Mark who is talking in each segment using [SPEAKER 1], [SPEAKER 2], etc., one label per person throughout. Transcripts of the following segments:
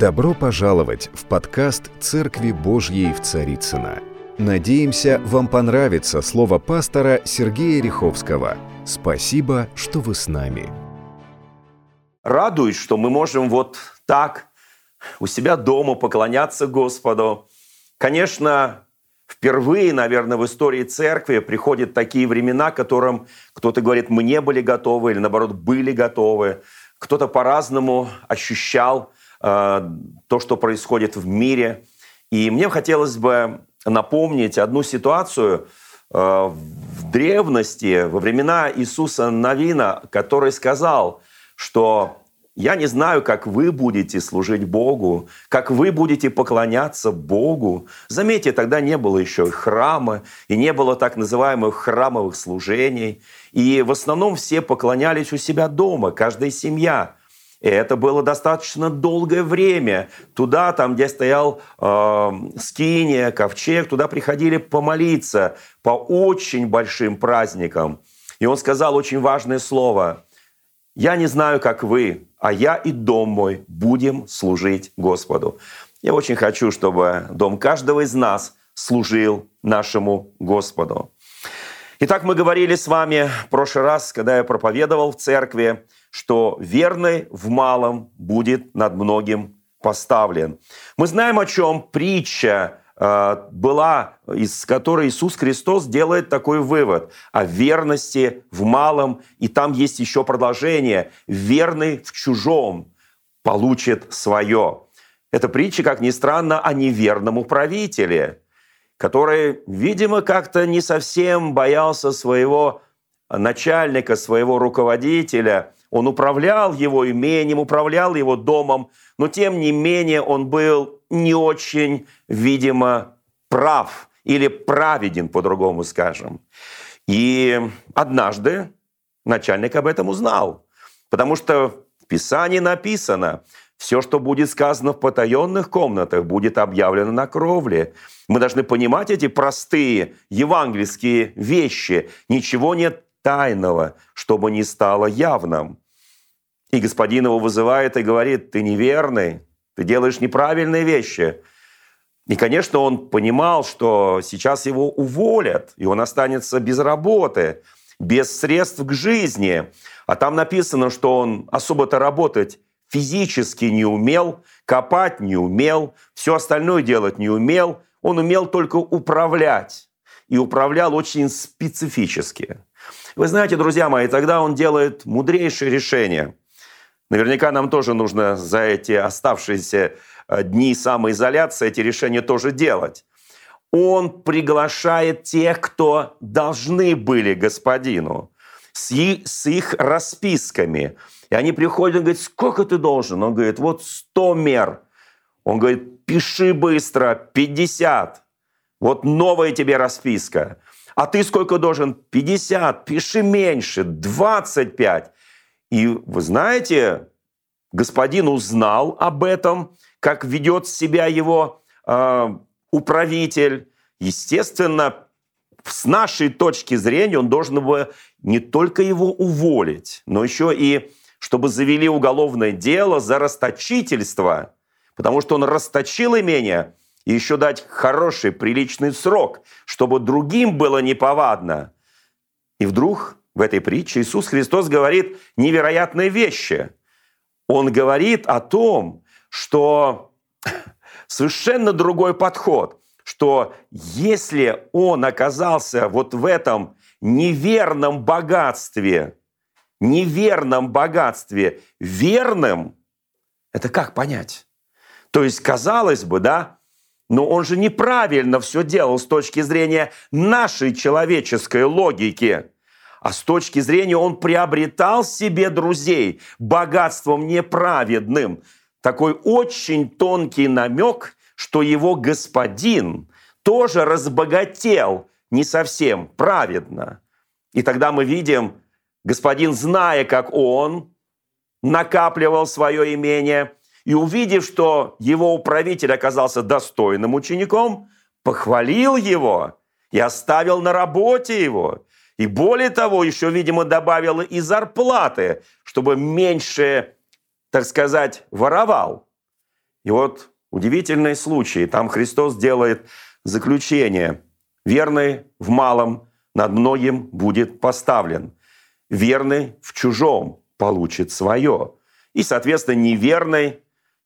[SPEAKER 1] Добро пожаловать в подкаст «Церкви Божьей в Царицына. Надеемся, вам понравится слово пастора Сергея Риховского. Спасибо, что вы с нами.
[SPEAKER 2] Радуюсь, что мы можем вот так у себя дома поклоняться Господу. Конечно, впервые, наверное, в истории церкви приходят такие времена, которым кто-то говорит, мы не были готовы, или наоборот, были готовы. Кто-то по-разному ощущал то, что происходит в мире. И мне хотелось бы напомнить одну ситуацию э, в древности, во времена Иисуса Навина, который сказал, что я не знаю, как вы будете служить Богу, как вы будете поклоняться Богу. Заметьте, тогда не было еще храма, и не было так называемых храмовых служений. И в основном все поклонялись у себя дома, каждая семья – и это было достаточно долгое время. Туда, там, где стоял э, скиния, ковчег, туда приходили помолиться по очень большим праздникам. И он сказал очень важное слово. «Я не знаю, как вы, а я и дом мой будем служить Господу». Я очень хочу, чтобы дом каждого из нас служил нашему Господу. Итак, мы говорили с вами в прошлый раз, когда я проповедовал в церкви, что верный в малом будет над многим поставлен. Мы знаем, о чем притча э, была, из которой Иисус Христос делает такой вывод о верности в малом, и там есть еще продолжение. Верный в чужом получит свое. Это притча, как ни странно, о неверном управителе, который, видимо, как-то не совсем боялся своего начальника, своего руководителя – он управлял его имением, управлял его домом, но тем не менее он был не очень, видимо, прав или праведен, по-другому скажем. И однажды начальник об этом узнал, потому что в Писании написано, все, что будет сказано в потаенных комнатах, будет объявлено на кровле. Мы должны понимать эти простые евангельские вещи. Ничего нет тайного, чтобы не стало явным. И господин его вызывает и говорит, ты неверный, ты делаешь неправильные вещи. И, конечно, он понимал, что сейчас его уволят, и он останется без работы, без средств к жизни. А там написано, что он особо-то работать физически не умел, копать не умел, все остальное делать не умел. Он умел только управлять. И управлял очень специфически. Вы знаете, друзья мои, тогда он делает мудрейшее решение. Наверняка нам тоже нужно за эти оставшиеся э, дни самоизоляции эти решения тоже делать. Он приглашает тех, кто должны были господину, с их расписками. И они приходят, он говорит, сколько ты должен? Он говорит, вот 100 мер. Он говорит, пиши быстро, 50. Вот новая тебе расписка. А ты сколько должен? 50. Пиши меньше, 25. И вы знаете, господин узнал об этом, как ведет себя его э, управитель. Естественно, с нашей точки зрения он должен был не только его уволить, но еще и чтобы завели уголовное дело за расточительство, потому что он расточил имение, и еще дать хороший, приличный срок, чтобы другим было неповадно. И вдруг в этой притче Иисус Христос говорит невероятные вещи. Он говорит о том, что совершенно другой подход, что если он оказался вот в этом неверном богатстве, неверном богатстве верным, это как понять? То есть, казалось бы, да, но он же неправильно все делал с точки зрения нашей человеческой логики – а с точки зрения он приобретал себе друзей богатством неправедным. Такой очень тонкий намек, что его господин тоже разбогател не совсем праведно. И тогда мы видим, господин, зная, как он накапливал свое имение, и увидев, что его управитель оказался достойным учеником, похвалил его и оставил на работе его. И более того, еще, видимо, добавила и зарплаты, чтобы меньше, так сказать, воровал. И вот удивительный случай. Там Христос делает заключение. Верный в малом над многим будет поставлен. Верный в чужом получит свое. И, соответственно, неверный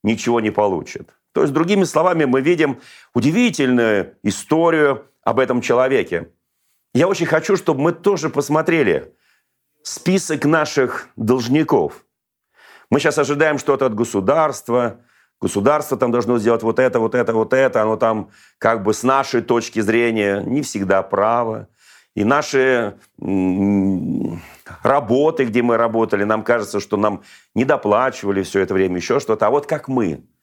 [SPEAKER 2] ничего не получит. То есть, другими словами, мы видим удивительную историю об этом человеке. Я очень хочу, чтобы мы тоже посмотрели список наших должников. Мы сейчас ожидаем что-то от государства, государство там должно сделать вот это, вот это, вот это, оно там как бы с нашей точки зрения не всегда право. И наши работы, где мы работали, нам кажется, что нам не доплачивали все это время, еще что-то. А вот как мы –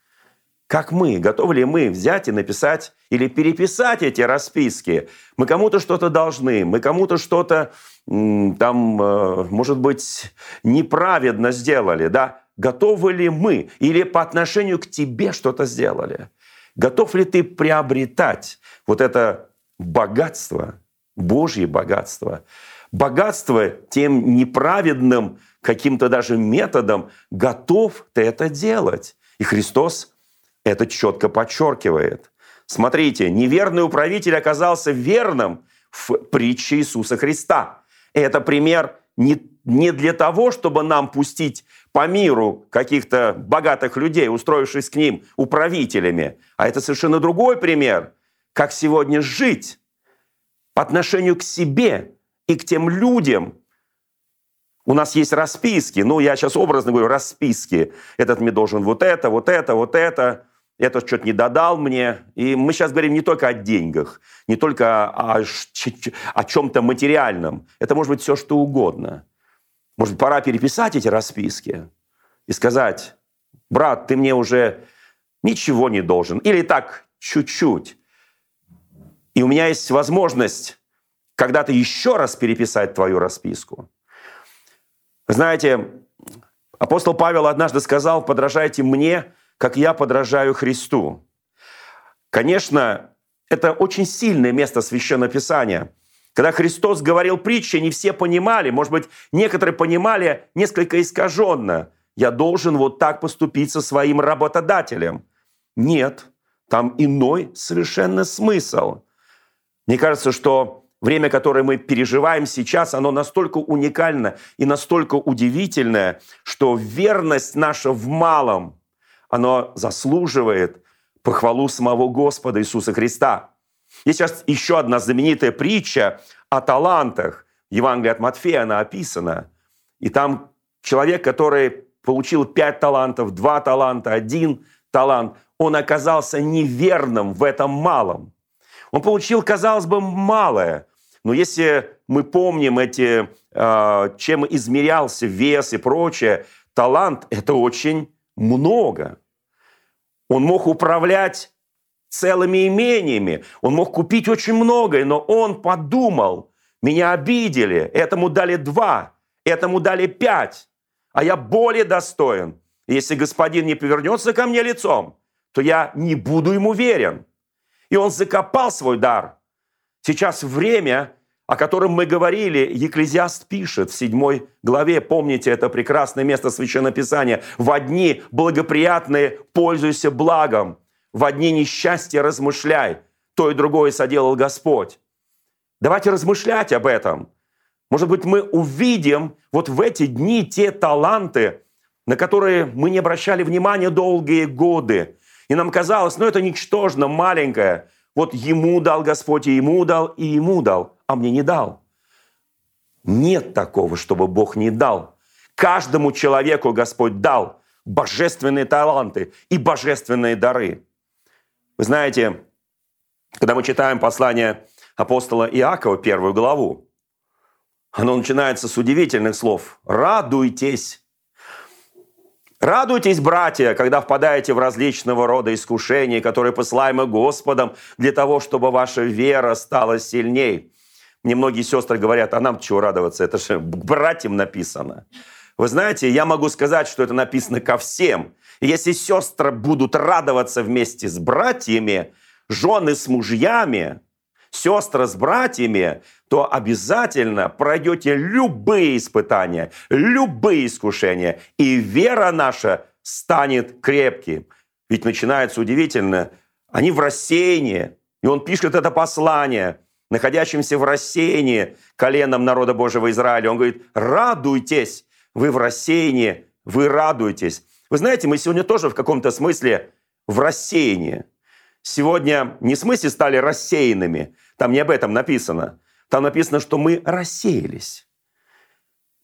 [SPEAKER 2] как мы? Готовы ли мы взять и написать или переписать эти расписки? Мы кому-то что-то должны, мы кому-то что-то там, э, может быть, неправедно сделали, да? Готовы ли мы или по отношению к тебе что-то сделали? Готов ли ты приобретать вот это богатство, Божье богатство? Богатство тем неправедным каким-то даже методом, готов ты это делать? И Христос это четко подчеркивает. Смотрите, неверный управитель оказался верным в притче Иисуса Христа. Это пример не, не для того, чтобы нам пустить по миру каких-то богатых людей, устроившись к ним управителями, а это совершенно другой пример, как сегодня жить по отношению к себе и к тем людям. У нас есть расписки, ну я сейчас образно говорю, расписки. Этот мне должен вот это, вот это, вот это этот что-то не додал мне. И мы сейчас говорим не только о деньгах, не только о, о чем-то материальном. Это может быть все, что угодно. Может, пора переписать эти расписки и сказать, брат, ты мне уже ничего не должен. Или так, чуть-чуть. И у меня есть возможность когда-то еще раз переписать твою расписку. знаете, апостол Павел однажды сказал, подражайте мне, как я подражаю Христу. Конечно, это очень сильное место Священного Писания. Когда Христос говорил притчи, не все понимали, может быть, некоторые понимали несколько искаженно. Я должен вот так поступить со своим работодателем. Нет, там иной совершенно смысл. Мне кажется, что время, которое мы переживаем сейчас, оно настолько уникально и настолько удивительное, что верность наша в малом – оно заслуживает похвалу самого Господа Иисуса Христа. Есть сейчас еще одна знаменитая притча о талантах. Евангелие от Матфея, она описана. И там человек, который получил пять талантов, два таланта, один талант, он оказался неверным в этом малом. Он получил, казалось бы, малое. Но если мы помним эти, а, чем измерялся вес и прочее, талант – это очень много. Он мог управлять целыми имениями, он мог купить очень многое, но он подумал, меня обидели, этому дали два, этому дали пять, а я более достоин. если господин не повернется ко мне лицом, то я не буду ему верен. И он закопал свой дар. Сейчас время, о котором мы говорили, Екклезиаст пишет в седьмой главе, помните это прекрасное место Священного Писания, «В одни благоприятные пользуйся благом, в одни несчастья размышляй, то и другое соделал Господь». Давайте размышлять об этом. Может быть, мы увидим вот в эти дни те таланты, на которые мы не обращали внимания долгие годы. И нам казалось, ну это ничтожно, маленькое. Вот ему дал Господь, и ему дал, и ему дал а мне не дал. Нет такого, чтобы Бог не дал. Каждому человеку Господь дал божественные таланты и божественные дары. Вы знаете, когда мы читаем послание апостола Иакова, первую главу, оно начинается с удивительных слов. «Радуйтесь». Радуйтесь, братья, когда впадаете в различного рода искушения, которые посылаемы Господом для того, чтобы ваша вера стала сильней. Мне многие сестры говорят, а нам чего радоваться? Это же братьям написано. Вы знаете, я могу сказать, что это написано ко всем. И если сестры будут радоваться вместе с братьями, жены с мужьями, сестры с братьями, то обязательно пройдете любые испытания, любые искушения, и вера наша станет крепким. ведь начинается удивительно. Они в рассеянии, и он пишет это послание находящимся в рассеянии коленом народа Божьего Израиля. Он говорит, радуйтесь, вы в рассеянии, вы радуйтесь. Вы знаете, мы сегодня тоже в каком-то смысле в рассеянии. Сегодня не в смысле стали рассеянными, там не об этом написано. Там написано, что мы рассеялись.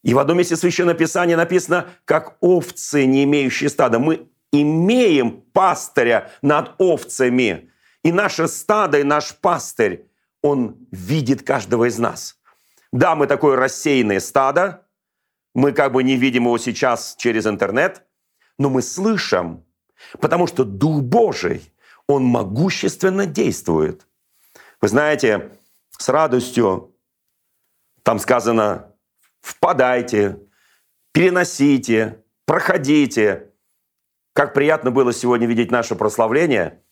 [SPEAKER 2] И в одном месте Священного Писания написано, как овцы, не имеющие стада. Мы имеем пастыря над овцами. И наше стадо, и наш пастырь, он видит каждого из нас. Да, мы такое рассеянное стадо, мы как бы не видим его сейчас через интернет, но мы слышим, потому что Дух Божий, Он могущественно действует. Вы знаете, с радостью там сказано «впадайте», «переносите», «проходите». Как приятно было сегодня видеть наше прославление.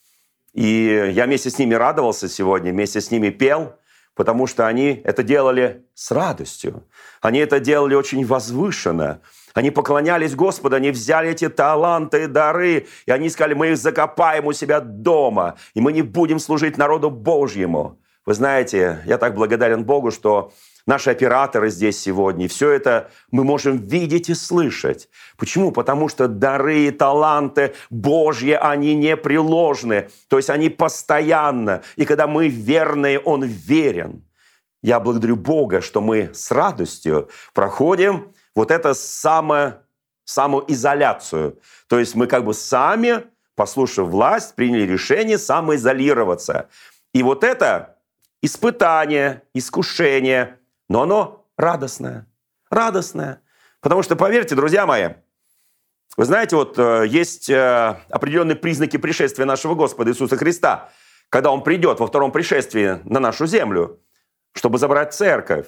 [SPEAKER 2] И я вместе с ними радовался сегодня, вместе с ними пел – потому что они это делали с радостью. Они это делали очень возвышенно. Они поклонялись Господу, они взяли эти таланты и дары, и они сказали, мы их закопаем у себя дома, и мы не будем служить народу Божьему. Вы знаете, я так благодарен Богу, что наши операторы здесь сегодня. Все это мы можем видеть и слышать. Почему? Потому что дары и таланты Божьи, они не приложны. То есть они постоянно. И когда мы верные, Он верен. Я благодарю Бога, что мы с радостью проходим вот это самое, самоизоляцию. То есть мы как бы сами, послушав власть, приняли решение самоизолироваться. И вот это испытание, искушение – но оно радостное. Радостное. Потому что, поверьте, друзья мои, вы знаете, вот э, есть э, определенные признаки пришествия нашего Господа Иисуса Христа, когда Он придет во втором пришествии на нашу землю, чтобы забрать церковь.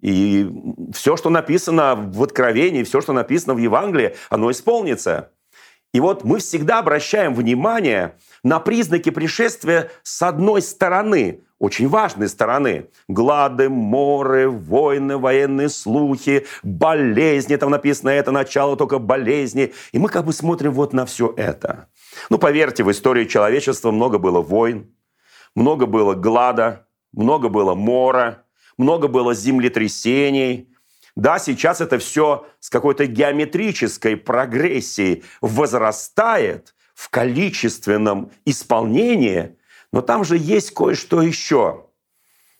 [SPEAKER 2] И все, что написано в Откровении, все, что написано в Евангелии, оно исполнится. И вот мы всегда обращаем внимание на признаки пришествия с одной стороны, очень важной стороны. Глады, моры, войны, военные слухи, болезни. Там написано это начало только болезни. И мы как бы смотрим вот на все это. Ну, поверьте, в истории человечества много было войн, много было глада, много было мора, много было землетрясений. Да, сейчас это все с какой-то геометрической прогрессией возрастает в количественном исполнении – но там же есть кое-что еще.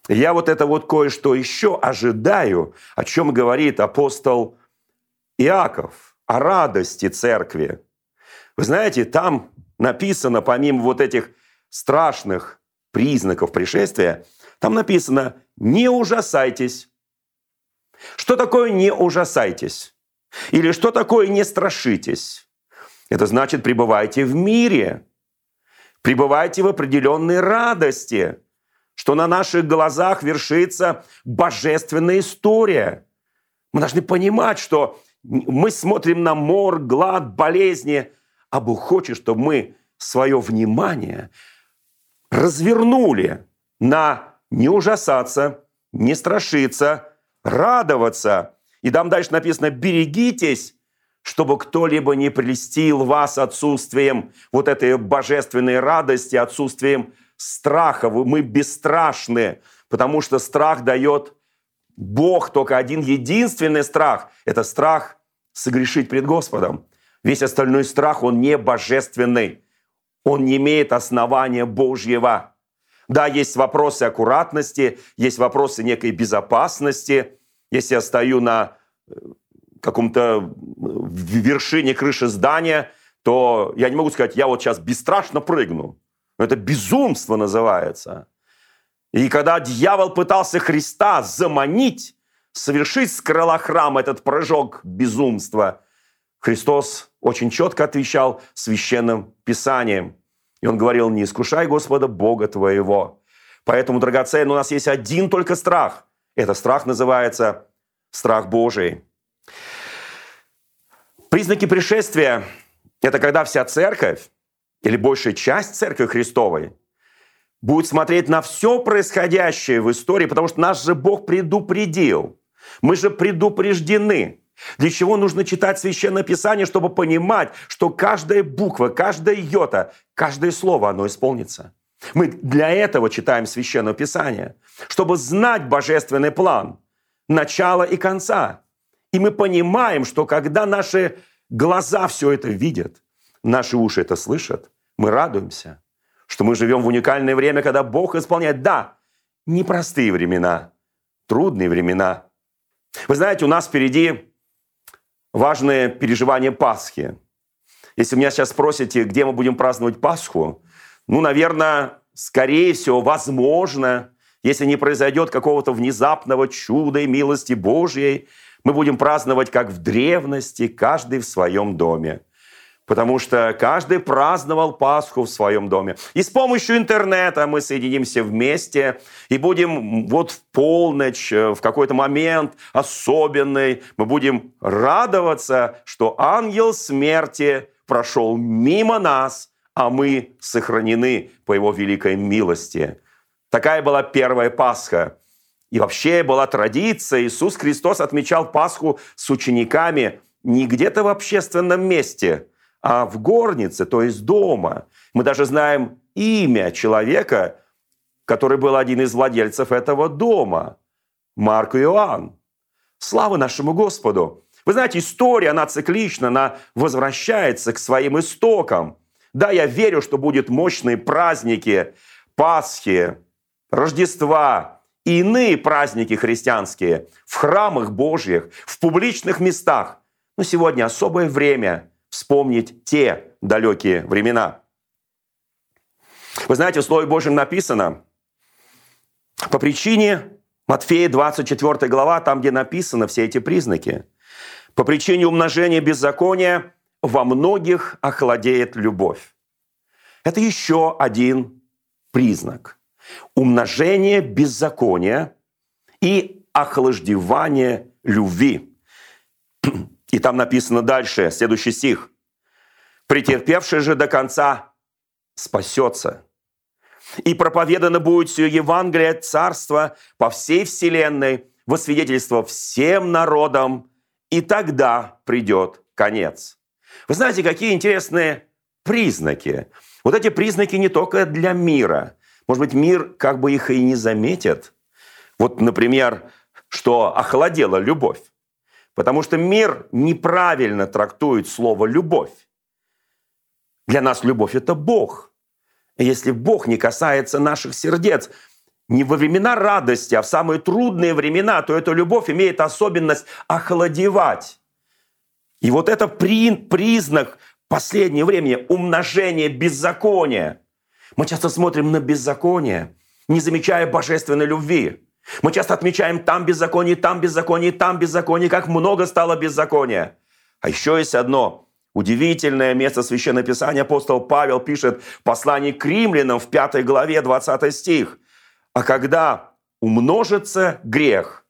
[SPEAKER 2] Я вот это вот кое-что еще ожидаю, о чем говорит апостол Иаков, о радости церкви. Вы знаете, там написано, помимо вот этих страшных признаков пришествия, там написано «не ужасайтесь». Что такое «не ужасайтесь»? Или что такое «не страшитесь»? Это значит «пребывайте в мире». Пребывайте в определенной радости, что на наших глазах вершится божественная история. Мы должны понимать, что мы смотрим на мор, глад, болезни, а Бог хочет, чтобы мы свое внимание развернули на не ужасаться, не страшиться, радоваться. И там дальше написано «берегитесь чтобы кто-либо не прелестил вас отсутствием вот этой божественной радости, отсутствием страха. Мы бесстрашны, потому что страх дает Бог только один единственный страх. Это страх согрешить пред Господом. Весь остальной страх, он не божественный. Он не имеет основания Божьего. Да, есть вопросы аккуратности, есть вопросы некой безопасности. Если я стою на э, каком-то вершине крыши здания, то я не могу сказать, я вот сейчас бесстрашно прыгну. Это безумство называется. И когда дьявол пытался Христа заманить, совершить с крыла храма этот прыжок безумства, Христос очень четко отвечал священным писанием. И он говорил, не искушай Господа Бога твоего. Поэтому, драгоценный, у нас есть один только страх. Это страх называется страх Божий. Признаки пришествия – это когда вся церковь или большая часть церкви Христовой будет смотреть на все происходящее в истории, потому что нас же Бог предупредил. Мы же предупреждены. Для чего нужно читать Священное Писание, чтобы понимать, что каждая буква, каждая йота, каждое слово, оно исполнится. Мы для этого читаем Священное Писание, чтобы знать божественный план, начала и конца. И мы понимаем, что когда наши глаза все это видят, наши уши это слышат, мы радуемся, что мы живем в уникальное время, когда Бог исполняет, да, непростые времена, трудные времена. Вы знаете, у нас впереди важное переживание Пасхи. Если меня сейчас спросите, где мы будем праздновать Пасху, ну, наверное, скорее всего, возможно, если не произойдет какого-то внезапного чуда и милости Божьей, мы будем праздновать, как в древности, каждый в своем доме потому что каждый праздновал Пасху в своем доме. И с помощью интернета мы соединимся вместе и будем вот в полночь, э, в какой-то момент особенный, мы будем радоваться, что ангел смерти прошел мимо нас, а мы сохранены по его великой милости. Такая была первая Пасха. И вообще была традиция, Иисус Христос отмечал Пасху с учениками не где-то в общественном месте – а в горнице, то есть дома. Мы даже знаем имя человека, который был один из владельцев этого дома. Марк Иоанн. Слава нашему Господу! Вы знаете, история, она циклична, она возвращается к своим истокам. Да, я верю, что будут мощные праздники, Пасхи, Рождества и иные праздники христианские в храмах Божьих, в публичных местах. Но сегодня особое время – вспомнить те далекие времена. Вы знаете, в Слове Божьем написано, по причине Матфея 24 глава, там, где написаны все эти признаки, по причине умножения беззакония во многих охладеет любовь. Это еще один признак. Умножение беззакония и охлаждевание любви. И там написано дальше, следующий стих. «Претерпевший же до конца спасется. И проповедано будет все Евангелие Царства по всей вселенной во свидетельство всем народам, и тогда придет конец». Вы знаете, какие интересные признаки. Вот эти признаки не только для мира. Может быть, мир как бы их и не заметит. Вот, например, что охладела любовь. Потому что мир неправильно трактует слово «любовь». Для нас любовь – это Бог. И если Бог не касается наших сердец, не во времена радости, а в самые трудные времена, то эта любовь имеет особенность охладевать. И вот это при, признак последнего времени – умножение беззакония. Мы часто смотрим на беззаконие, не замечая божественной любви. Мы часто отмечаем там беззаконие, там беззаконие, там беззаконие, как много стало беззакония. А еще есть одно удивительное место Священного Писания. Апостол Павел пишет в послании к римлянам в 5 главе 20 стих. А когда умножится грех,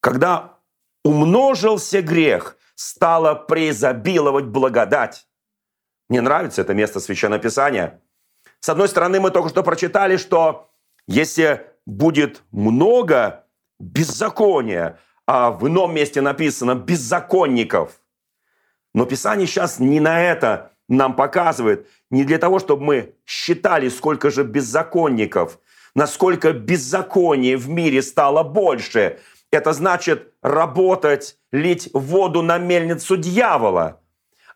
[SPEAKER 2] когда умножился грех, стало преизобиловать благодать. Мне нравится это место Священного Писания. С одной стороны, мы только что прочитали, что если будет много беззакония, а в ином месте написано беззаконников. Но Писание сейчас не на это нам показывает, не для того, чтобы мы считали, сколько же беззаконников, насколько беззаконие в мире стало больше. Это значит работать, лить воду на мельницу дьявола.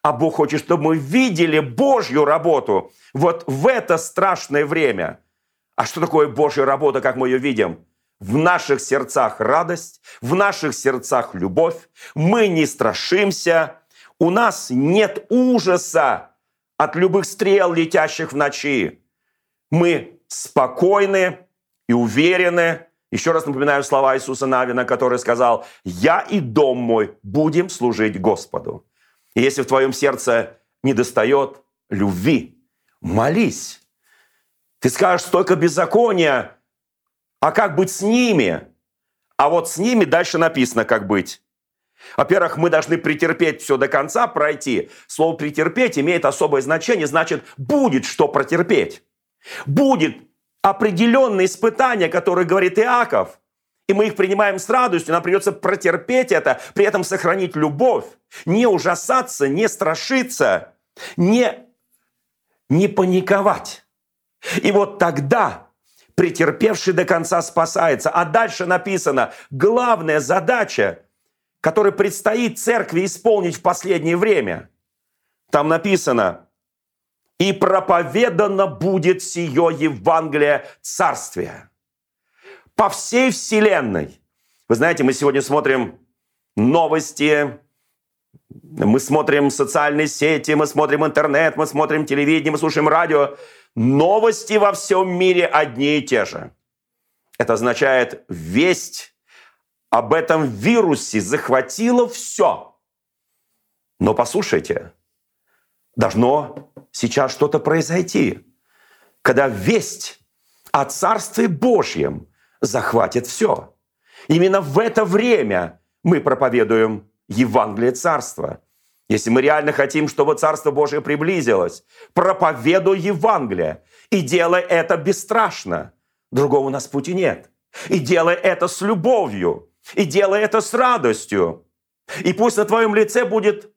[SPEAKER 2] А Бог хочет, чтобы мы видели Божью работу вот в это страшное время – а что такое Божья работа, как мы ее видим? В наших сердцах радость, в наших сердцах любовь. Мы не страшимся. У нас нет ужаса от любых стрел, летящих в ночи. Мы спокойны и уверены. Еще раз напоминаю слова Иисуса Навина, который сказал, «Я и дом мой будем служить Господу». И если в твоем сердце недостает любви, молись ты скажешь, столько беззакония, а как быть с ними? А вот с ними дальше написано, как быть. Во-первых, мы должны претерпеть все до конца, пройти. Слово «претерпеть» имеет особое значение, значит, будет что протерпеть. Будет определенное испытание, которое говорит Иаков. И мы их принимаем с радостью, нам придется протерпеть это, при этом сохранить любовь, не ужасаться, не страшиться, не, не паниковать. И вот тогда претерпевший до конца спасается. А дальше написано, главная задача, которая предстоит церкви исполнить в последнее время. Там написано, и проповедано будет сие Евангелие Царствия по всей Вселенной. Вы знаете, мы сегодня смотрим новости, мы смотрим социальные сети, мы смотрим интернет, мы смотрим телевидение, мы слушаем радио. Новости во всем мире одни и те же. Это означает, весть об этом вирусе захватила все. Но послушайте, должно сейчас что-то произойти, когда весть о Царстве Божьем захватит все. Именно в это время мы проповедуем Евангелие Царства. Если мы реально хотим, чтобы Царство Божие приблизилось, проповедуй Евангелие и делай это бесстрашно. Другого у нас пути нет. И делай это с любовью, и делай это с радостью. И пусть на твоем лице будет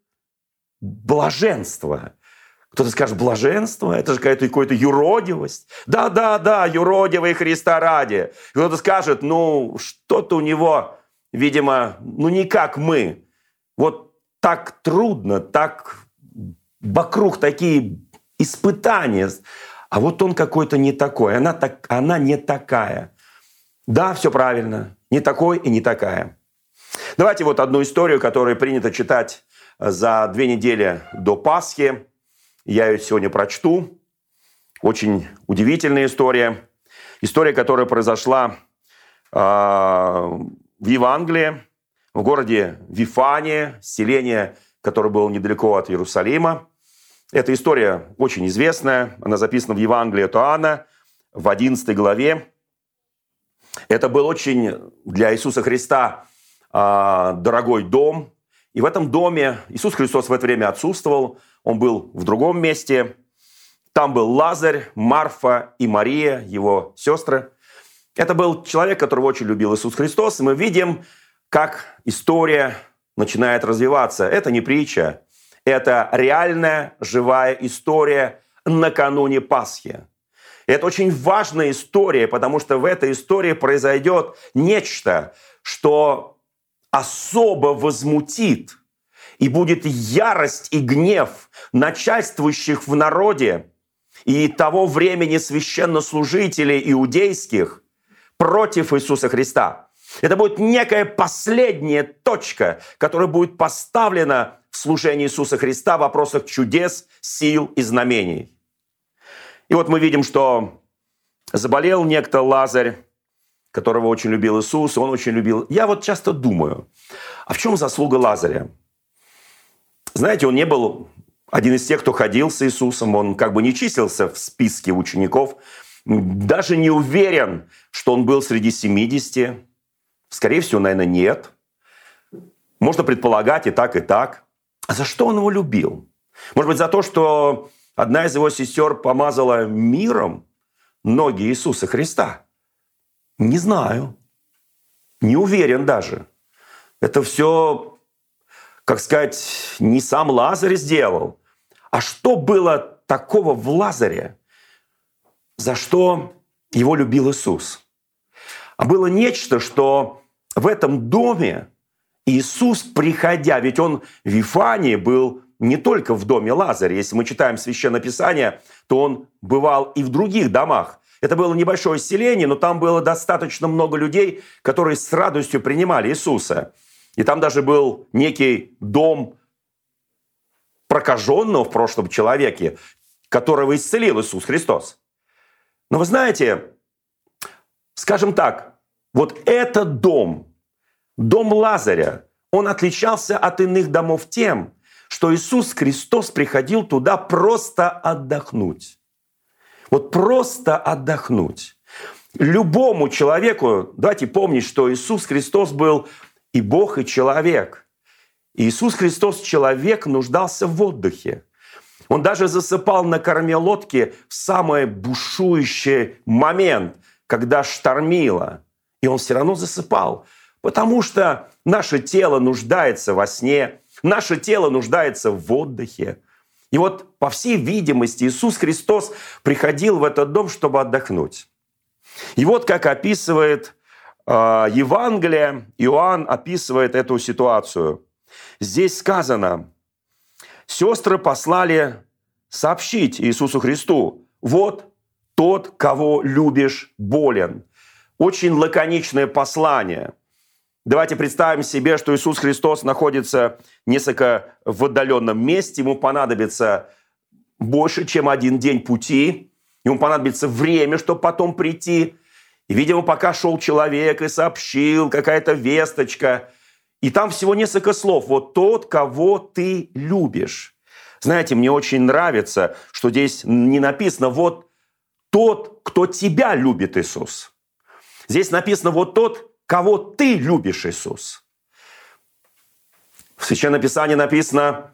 [SPEAKER 2] блаженство, кто-то скажет, блаженство, это же какая-то какая-то юродивость. Да, да, да, юродивый Христа ради. Кто-то скажет, ну, что-то у него, видимо, ну, не как мы. Вот так трудно, так вокруг такие испытания. А вот он какой-то не такой, она, так, она не такая. Да, все правильно, не такой и не такая. Давайте вот одну историю, которую принято читать за две недели до Пасхи. Я ее сегодня прочту. Очень удивительная история. История, которая произошла э, в Евангелии, в городе Вифане, селение, которое было недалеко от Иерусалима. Эта история очень известная. Она записана в Евангелии от Иоанна в 11 главе. Это был очень для Иисуса Христа э, дорогой дом. И в этом доме Иисус Христос в это время отсутствовал он был в другом месте. Там был Лазарь, Марфа и Мария, его сестры. Это был человек, которого очень любил Иисус Христос. И мы видим, как история начинает развиваться. Это не притча, это реальная живая история накануне Пасхи. Это очень важная история, потому что в этой истории произойдет нечто, что особо возмутит и будет ярость и гнев начальствующих в народе и того времени священнослужителей иудейских против Иисуса Христа. Это будет некая последняя точка, которая будет поставлена в служении Иисуса Христа в вопросах чудес, сил и знамений. И вот мы видим, что заболел некто Лазарь, которого очень любил Иисус, он очень любил. Я вот часто думаю, а в чем заслуга Лазаря? Знаете, он не был один из тех, кто ходил с Иисусом, он как бы не числился в списке учеников, даже не уверен, что он был среди 70. Скорее всего, наверное, нет. Можно предполагать и так, и так. А за что он его любил? Может быть, за то, что одна из его сестер помазала миром ноги Иисуса Христа? Не знаю. Не уверен даже. Это все как сказать, не сам Лазарь сделал. А что было такого в Лазаре, за что его любил Иисус? А было нечто, что в этом доме Иисус, приходя, ведь он в Вифании был не только в доме Лазаря. Если мы читаем Священное Писание, то он бывал и в других домах. Это было небольшое селение, но там было достаточно много людей, которые с радостью принимали Иисуса. И там даже был некий дом прокаженного в прошлом человеке, которого исцелил Иисус Христос. Но вы знаете, скажем так, вот этот дом, дом Лазаря, он отличался от иных домов тем, что Иисус Христос приходил туда просто отдохнуть. Вот просто отдохнуть. Любому человеку, давайте помнить, что Иисус Христос был и Бог, и человек. Иисус Христос, человек, нуждался в отдыхе. Он даже засыпал на корме лодки в самый бушующий момент, когда штормило. И он все равно засыпал, потому что наше тело нуждается во сне, наше тело нуждается в отдыхе. И вот, по всей видимости, Иисус Христос приходил в этот дом, чтобы отдохнуть. И вот как описывает Евангелие, Иоанн описывает эту ситуацию. Здесь сказано, сестры послали сообщить Иисусу Христу, вот тот, кого любишь, болен. Очень лаконичное послание. Давайте представим себе, что Иисус Христос находится несколько в отдаленном месте, ему понадобится больше, чем один день пути, ему понадобится время, чтобы потом прийти. И, видимо, пока шел человек и сообщил, какая-то весточка, и там всего несколько слов. Вот тот, кого ты любишь. Знаете, мне очень нравится, что здесь не написано «вот тот, кто тебя любит, Иисус». Здесь написано «вот тот, кого ты любишь, Иисус». В Священном Писании написано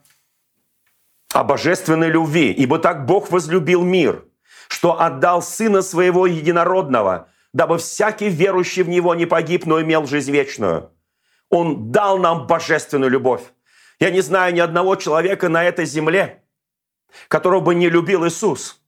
[SPEAKER 2] о божественной любви. «Ибо так Бог возлюбил мир, что отдал Сына Своего Единородного, дабы всякий верующий в Него не погиб, но имел жизнь вечную». Он дал нам божественную любовь. Я не знаю ни одного человека на этой земле, которого бы не любил Иисус.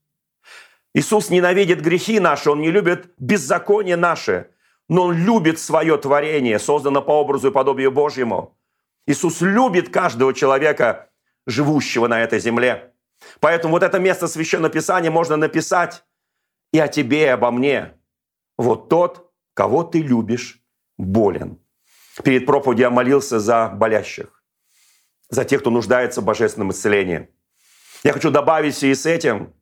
[SPEAKER 2] Иисус ненавидит грехи наши, Он не любит беззаконие наше, но Он любит свое творение, созданное по образу и подобию Божьему. Иисус любит каждого человека, живущего на этой земле. Поэтому вот это место Священного Писания можно написать и о тебе, и обо мне. Вот тот, кого ты любишь, болен. Перед проповедью я молился за болящих, за тех, кто нуждается в божественном исцелении. Я хочу добавить и с этим,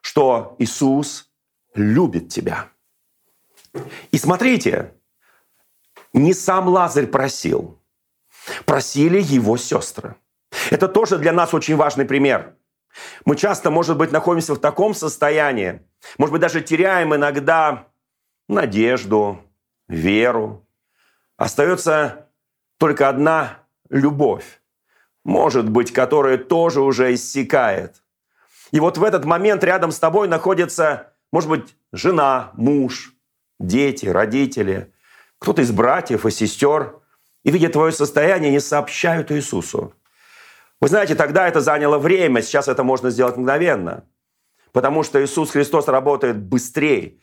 [SPEAKER 2] что Иисус любит тебя. И смотрите, не сам Лазарь просил, просили его сестры. Это тоже для нас очень важный пример. Мы часто, может быть, находимся в таком состоянии, может быть, даже теряем иногда надежду, веру. Остается только одна любовь, может быть, которая тоже уже иссякает. И вот в этот момент рядом с тобой находится, может быть, жена, муж, дети, родители, кто-то из братьев и сестер, и, видя твое состояние, не сообщают Иисусу. Вы знаете, тогда это заняло время, сейчас это можно сделать мгновенно. Потому что Иисус Христос работает быстрее,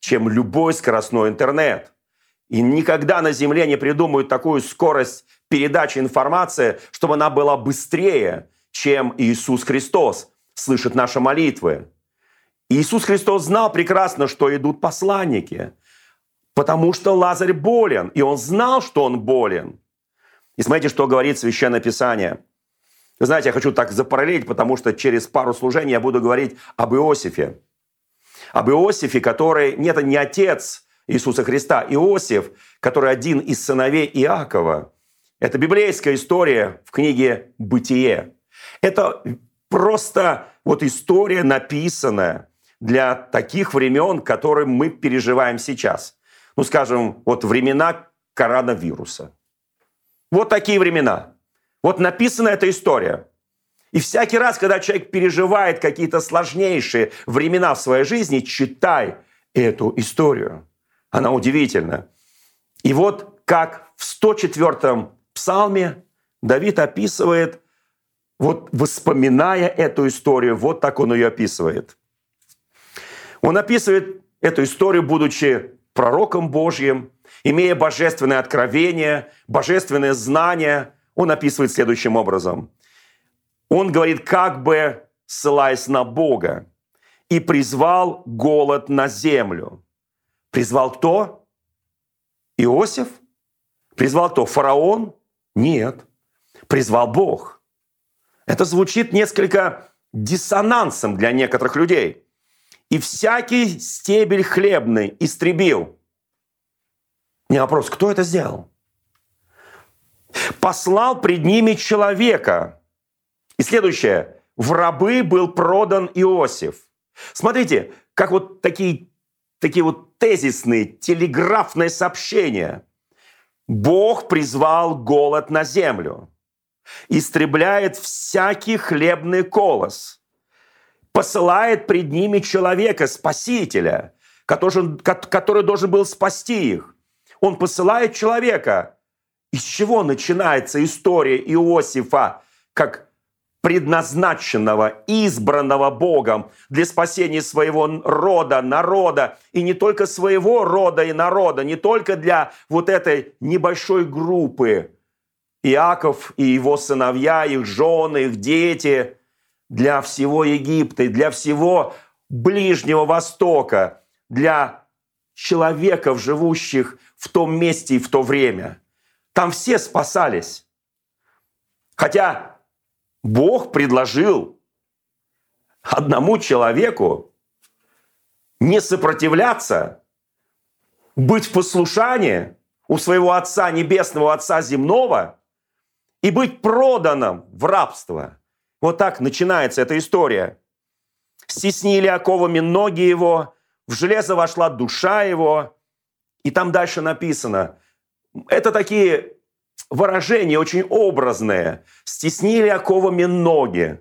[SPEAKER 2] чем любой скоростной интернет. И никогда на Земле не придумают такую скорость передачи информации, чтобы она была быстрее, чем Иисус Христос слышит наши молитвы. Иисус Христос знал прекрасно, что идут посланники, потому что Лазарь болен, и он знал, что он болен. И смотрите, что говорит Священное Писание. Вы знаете, я хочу так запараллелить, потому что через пару служений я буду говорить об Иосифе. Об Иосифе, который, нет, не отец Иисуса Христа, Иосиф, который один из сыновей Иакова. Это библейская история в книге «Бытие». Это просто вот история, написанная для таких времен, которые мы переживаем сейчас. Ну, скажем, вот времена коронавируса. Вот такие времена. Вот написана эта история. И всякий раз, когда человек переживает какие-то сложнейшие времена в своей жизни, читай эту историю. Она удивительна. И вот как в 104-м псалме Давид описывает, вот воспоминая эту историю, вот так он ее описывает. Он описывает эту историю, будучи пророком Божьим, имея божественное откровение, божественное знание, он описывает следующим образом. Он говорит, как бы ссылаясь на Бога, и призвал голод на землю. Призвал кто? Иосиф? Призвал кто? Фараон? Нет. Призвал Бог. Это звучит несколько диссонансом для некоторых людей. И всякий стебель хлебный истребил. Не вопрос, кто это сделал? Послал пред ними человека. И следующее. В рабы был продан Иосиф. Смотрите, как вот такие, такие вот тезисные, телеграфные сообщения. Бог призвал голод на землю. Истребляет всякий хлебный колос. Посылает пред ними человека, спасителя, который, который должен был спасти их. Он посылает человека. Из чего начинается история Иосифа, как предназначенного, избранного Богом для спасения своего рода, народа, и не только своего рода и народа, не только для вот этой небольшой группы. Иаков и его сыновья, их жены, их дети, для всего Египта, для всего Ближнего Востока, для человеков, живущих в том месте и в то время. Там все спасались. Хотя Бог предложил одному человеку не сопротивляться, быть в послушании у своего Отца Небесного, Отца Земного и быть проданным в рабство. Вот так начинается эта история. Стеснили оковами ноги его, в железо вошла душа его. И там дальше написано. Это такие выражения очень образные. Стеснили оковами ноги.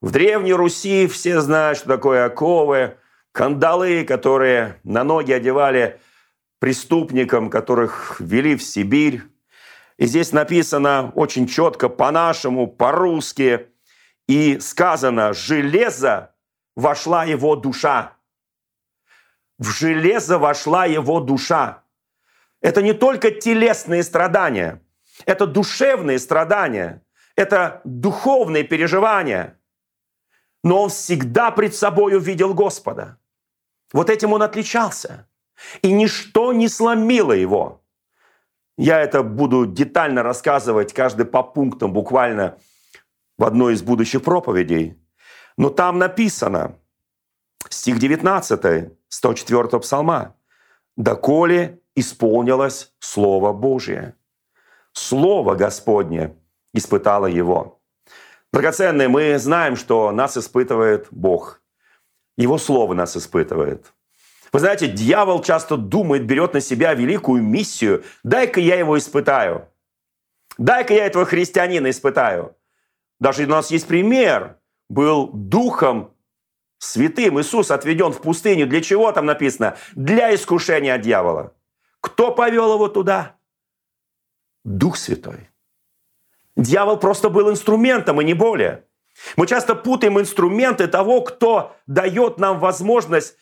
[SPEAKER 2] В Древней Руси все знают, что такое оковы. Кандалы, которые на ноги одевали преступникам, которых вели в Сибирь. И здесь написано очень четко по-нашему, по-русски. И сказано, железо вошла его душа. В железо вошла его душа. Это не только телесные страдания – это душевные страдания, это духовные переживания. Но он всегда пред собой увидел Господа. Вот этим он отличался. И ничто не сломило его. Я это буду детально рассказывать, каждый по пунктам буквально в одной из будущих проповедей. Но там написано, стих 19, 104 псалма, «Доколе исполнилось Слово Божие». Слово Господне испытало его. Драгоценные, мы знаем, что нас испытывает Бог. Его Слово нас испытывает. Вы знаете, дьявол часто думает, берет на себя великую миссию. Дай-ка я его испытаю. Дай-ка я этого христианина испытаю. Даже у нас есть пример. Был духом святым. Иисус отведен в пустыню. Для чего там написано? Для искушения от дьявола. Кто повел его туда? Дух Святой. Дьявол просто был инструментом, и не более. Мы часто путаем инструменты того, кто дает нам возможность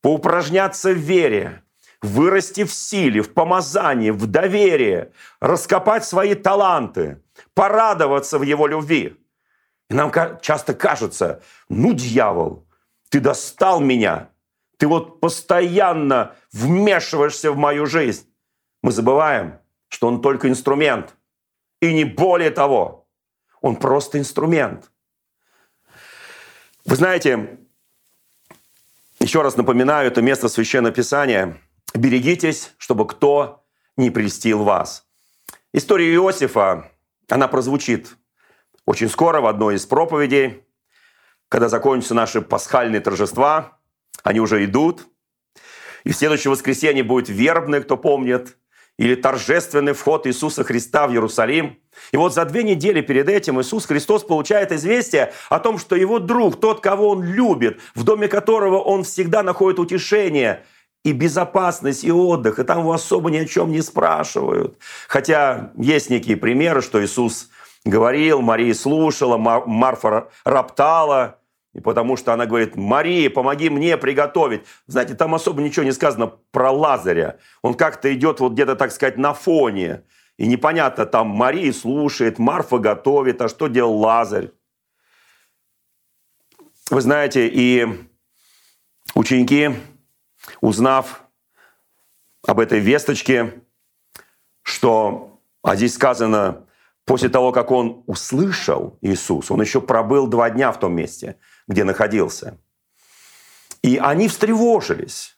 [SPEAKER 2] поупражняться в вере, вырасти в силе, в помазании, в доверии, раскопать свои таланты, порадоваться в его любви. И нам часто кажется, ну, дьявол, ты достал меня, ты вот постоянно вмешиваешься в мою жизнь. Мы забываем – что он только инструмент. И не более того. Он просто инструмент. Вы знаете, еще раз напоминаю, это место Священного Писания. Берегитесь, чтобы кто не прельстил вас. История Иосифа, она прозвучит очень скоро в одной из проповедей, когда закончатся наши пасхальные торжества. Они уже идут. И в следующее воскресенье будет вербный, кто помнит или торжественный вход Иисуса Христа в Иерусалим. И вот за две недели перед этим Иисус Христос получает известие о том, что его друг, тот, кого он любит, в доме которого он всегда находит утешение и безопасность, и отдых, и там его особо ни о чем не спрашивают. Хотя есть некие примеры, что Иисус говорил, Мария слушала, Марфа роптала, и потому что она говорит, Мария, помоги мне приготовить. Знаете, там особо ничего не сказано про Лазаря. Он как-то идет вот где-то, так сказать, на фоне. И непонятно, там Мария слушает, Марфа готовит, а что делал Лазарь? Вы знаете, и ученики, узнав об этой весточке, что, а здесь сказано, после того, как он услышал Иисус, он еще пробыл два дня в том месте – где находился. И они встревожились.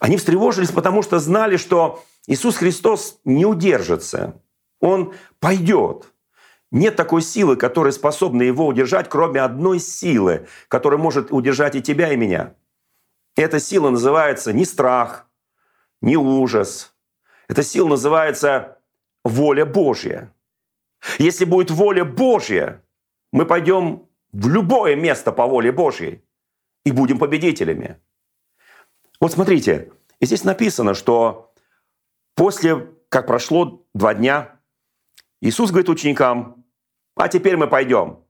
[SPEAKER 2] Они встревожились, потому что знали, что Иисус Христос не удержится. Он пойдет. Нет такой силы, которая способна его удержать, кроме одной силы, которая может удержать и тебя, и меня. Эта сила называется не страх, не ужас. Эта сила называется воля Божья. Если будет воля Божья, мы пойдем в любое место по воле Божьей и будем победителями. Вот смотрите, и здесь написано, что После, как прошло два дня, Иисус говорит ученикам, а теперь мы пойдем.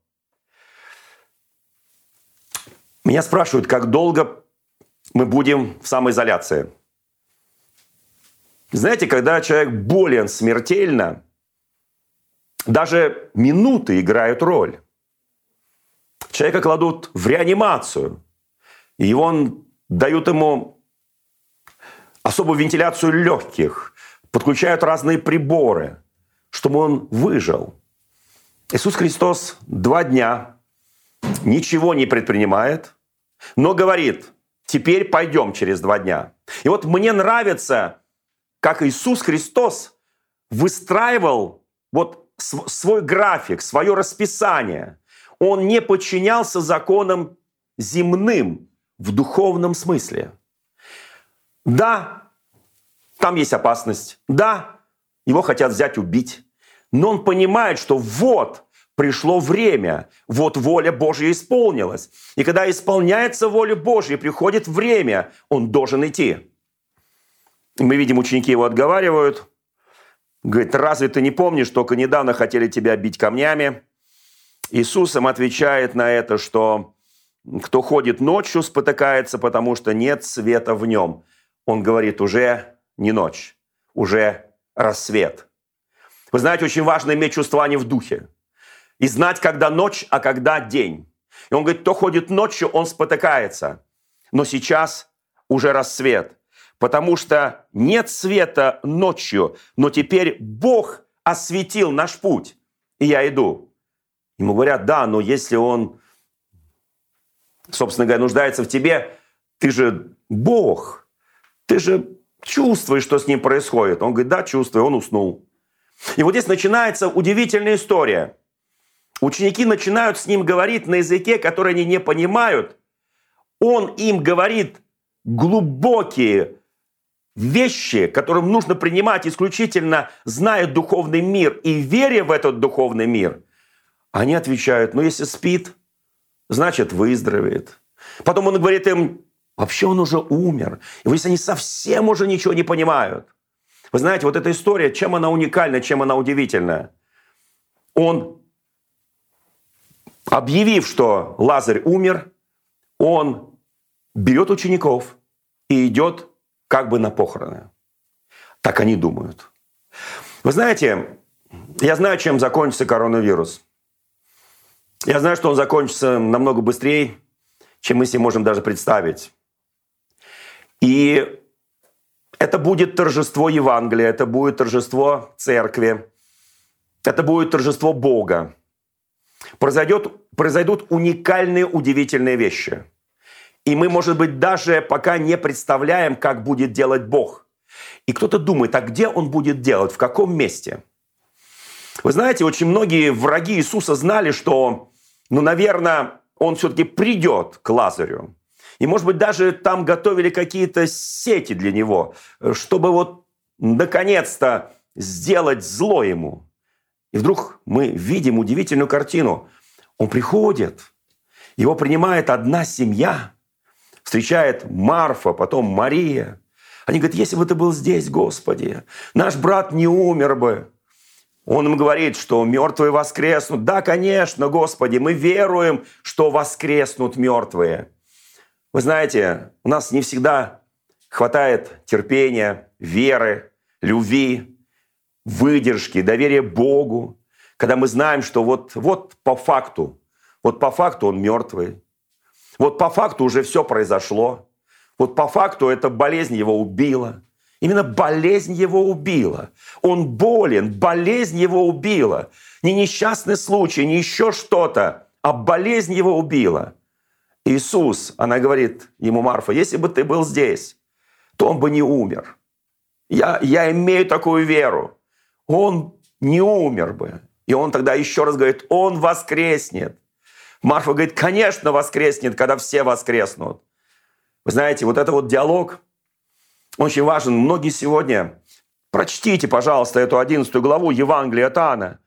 [SPEAKER 2] Меня спрашивают, как долго мы будем в самоизоляции. Знаете, когда человек болен смертельно, даже минуты играют роль. Человека кладут в реанимацию, и его дают ему особую вентиляцию легких, подключают разные приборы, чтобы он выжил. Иисус Христос два дня ничего не предпринимает, но говорит, теперь пойдем через два дня. И вот мне нравится, как Иисус Христос выстраивал вот свой график, свое расписание. Он не подчинялся законам земным в духовном смысле. Да, там есть опасность. Да, его хотят взять, убить. Но он понимает, что вот пришло время, вот воля Божья исполнилась. И когда исполняется воля Божья, приходит время, он должен идти. Мы видим, ученики его отговаривают. Говорит, разве ты не помнишь, только недавно хотели тебя бить камнями? Иисус им отвечает на это, что кто ходит ночью, спотыкается, потому что нет света в нем. Он говорит, уже не ночь, уже рассвет. Вы знаете, очень важно иметь чувствование в духе и знать, когда ночь, а когда день. И он говорит, кто ходит ночью, он спотыкается. Но сейчас уже рассвет, потому что нет света ночью, но теперь Бог осветил наш путь, и я иду. Ему говорят, да, но если он, собственно говоря, нуждается в тебе, ты же Бог, ты же чувствуешь, что с ним происходит. Он говорит, да, чувствую, он уснул. И вот здесь начинается удивительная история – Ученики начинают с ним говорить на языке, который они не понимают. Он им говорит глубокие вещи, которым нужно принимать исключительно, зная духовный мир и веря в этот духовный мир. Они отвечают, ну если спит, значит выздоровеет. Потом он говорит им, вообще он уже умер. И вот если они совсем уже ничего не понимают. Вы знаете, вот эта история, чем она уникальна, чем она удивительна. Он объявив, что Лазарь умер, он берет учеников и идет как бы на похороны. Так они думают. Вы знаете, я знаю, чем закончится коронавирус. Я знаю, что он закончится намного быстрее, чем мы себе можем даже представить. И это будет торжество Евангелия, это будет торжество церкви, это будет торжество Бога произойдет, произойдут уникальные, удивительные вещи. И мы, может быть, даже пока не представляем, как будет делать Бог. И кто-то думает, а где Он будет делать, в каком месте? Вы знаете, очень многие враги Иисуса знали, что, ну, наверное, Он все-таки придет к Лазарю. И, может быть, даже там готовили какие-то сети для него, чтобы вот наконец-то сделать зло ему. И вдруг мы видим удивительную картину. Он приходит, его принимает одна семья, встречает Марфа, потом Мария. Они говорят, если бы ты был здесь, Господи, наш брат не умер бы. Он им говорит, что мертвые воскреснут. Да, конечно, Господи, мы веруем, что воскреснут мертвые. Вы знаете, у нас не всегда хватает терпения, веры, любви, выдержки, доверия Богу, когда мы знаем, что вот, вот по факту, вот по факту он мертвый, вот по факту уже все произошло, вот по факту эта болезнь его убила. Именно болезнь его убила. Он болен, болезнь его убила. Не несчастный случай, не еще что-то, а болезнь его убила. Иисус, она говорит ему, Марфа, если бы ты был здесь, то он бы не умер. Я, я имею такую веру он не умер бы. И он тогда еще раз говорит, он воскреснет. Марфа говорит, конечно, воскреснет, когда все воскреснут. Вы знаете, вот это вот диалог очень важен. Многие сегодня, прочтите, пожалуйста, эту 11 главу Евангелия от Иоанна.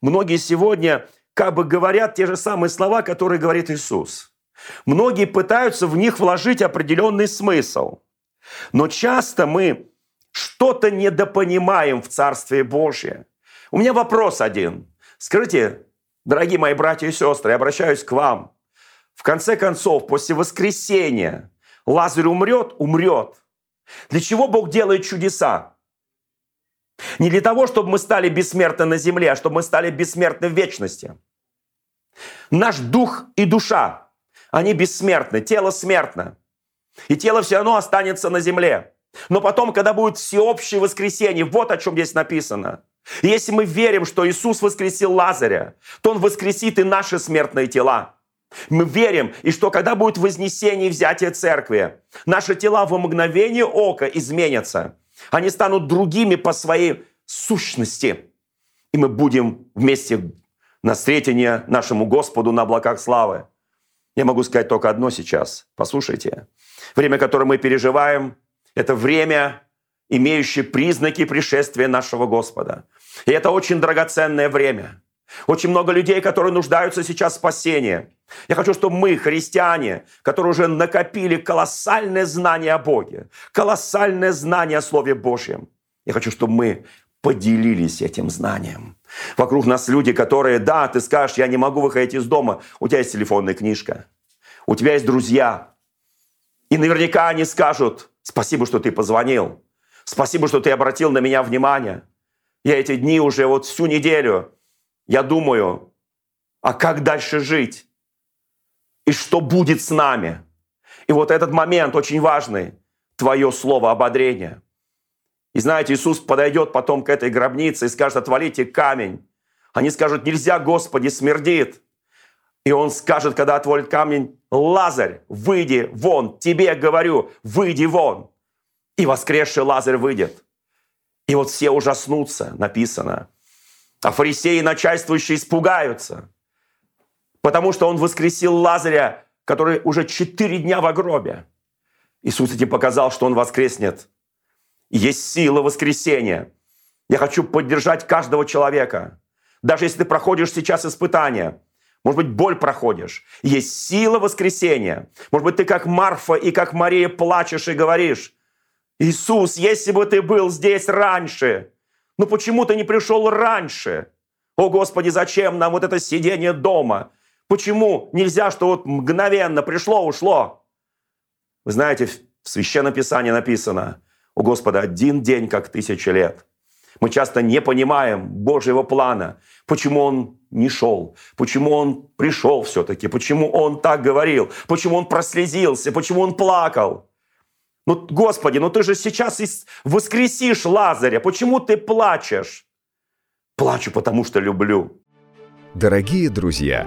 [SPEAKER 2] Многие сегодня как бы говорят те же самые слова, которые говорит Иисус. Многие пытаются в них вложить определенный смысл. Но часто мы что-то недопонимаем в Царстве Божьем. У меня вопрос один. Скажите, дорогие мои братья и сестры, я обращаюсь к вам. В конце концов, после воскресения Лазарь умрет? Умрет. Для чего Бог делает чудеса? Не для того, чтобы мы стали бессмертны на земле, а чтобы мы стали бессмертны в вечности. Наш дух и душа, они бессмертны, тело смертно. И тело все равно останется на земле. Но потом, когда будет всеобщее воскресенье, вот о чем здесь написано. Если мы верим, что Иисус воскресил Лазаря, то Он воскресит и наши смертные тела. Мы верим, и что когда будет вознесение и взятие церкви, наши тела в мгновение ока изменятся. Они станут другими по своей сущности. И мы будем вместе на встретение нашему Господу на облаках славы. Я могу сказать только одно сейчас. Послушайте. Время, которое мы переживаем, это время, имеющее признаки пришествия нашего Господа. И это очень драгоценное время. Очень много людей, которые нуждаются сейчас в спасении. Я хочу, чтобы мы, христиане, которые уже накопили колоссальное знание о Боге, колоссальное знание о Слове Божьем, я хочу, чтобы мы поделились этим знанием. Вокруг нас люди, которые, да, ты скажешь, я не могу выходить из дома, у тебя есть телефонная книжка, у тебя есть друзья. И наверняка они скажут, спасибо, что ты позвонил, спасибо, что ты обратил на меня внимание. Я эти дни уже вот всю неделю, я думаю, а как дальше жить? И что будет с нами? И вот этот момент очень важный, твое слово ободрения – и знаете, Иисус подойдет потом к этой гробнице и скажет, отвалите камень. Они скажут, нельзя, Господи, смердит. И он скажет, когда отвалит камень, Лазарь, выйди вон, тебе говорю, выйди вон. И воскресший Лазарь выйдет. И вот все ужаснутся, написано. А фарисеи начальствующие испугаются, потому что он воскресил Лазаря, который уже четыре дня в гробе. Иисус этим показал, что он воскреснет есть сила воскресения. Я хочу поддержать каждого человека. Даже если ты проходишь сейчас испытания, может быть, боль проходишь. Есть сила воскресения. Может быть, ты как Марфа и как Мария плачешь и говоришь, Иисус, если бы ты был здесь раньше, ну почему ты не пришел раньше? О, Господи, зачем нам вот это сидение дома? Почему нельзя, что вот мгновенно пришло, ушло? Вы знаете, в Священном Писании написано – у Господа один день, как тысяча лет. Мы часто не понимаем Божьего плана, почему Он не шел, почему Он пришел все-таки, почему Он так говорил, почему Он прослезился, почему Он плакал. Ну, Господи, ну ты же сейчас воскресишь Лазаря, почему ты плачешь? Плачу, потому что люблю.
[SPEAKER 1] Дорогие друзья,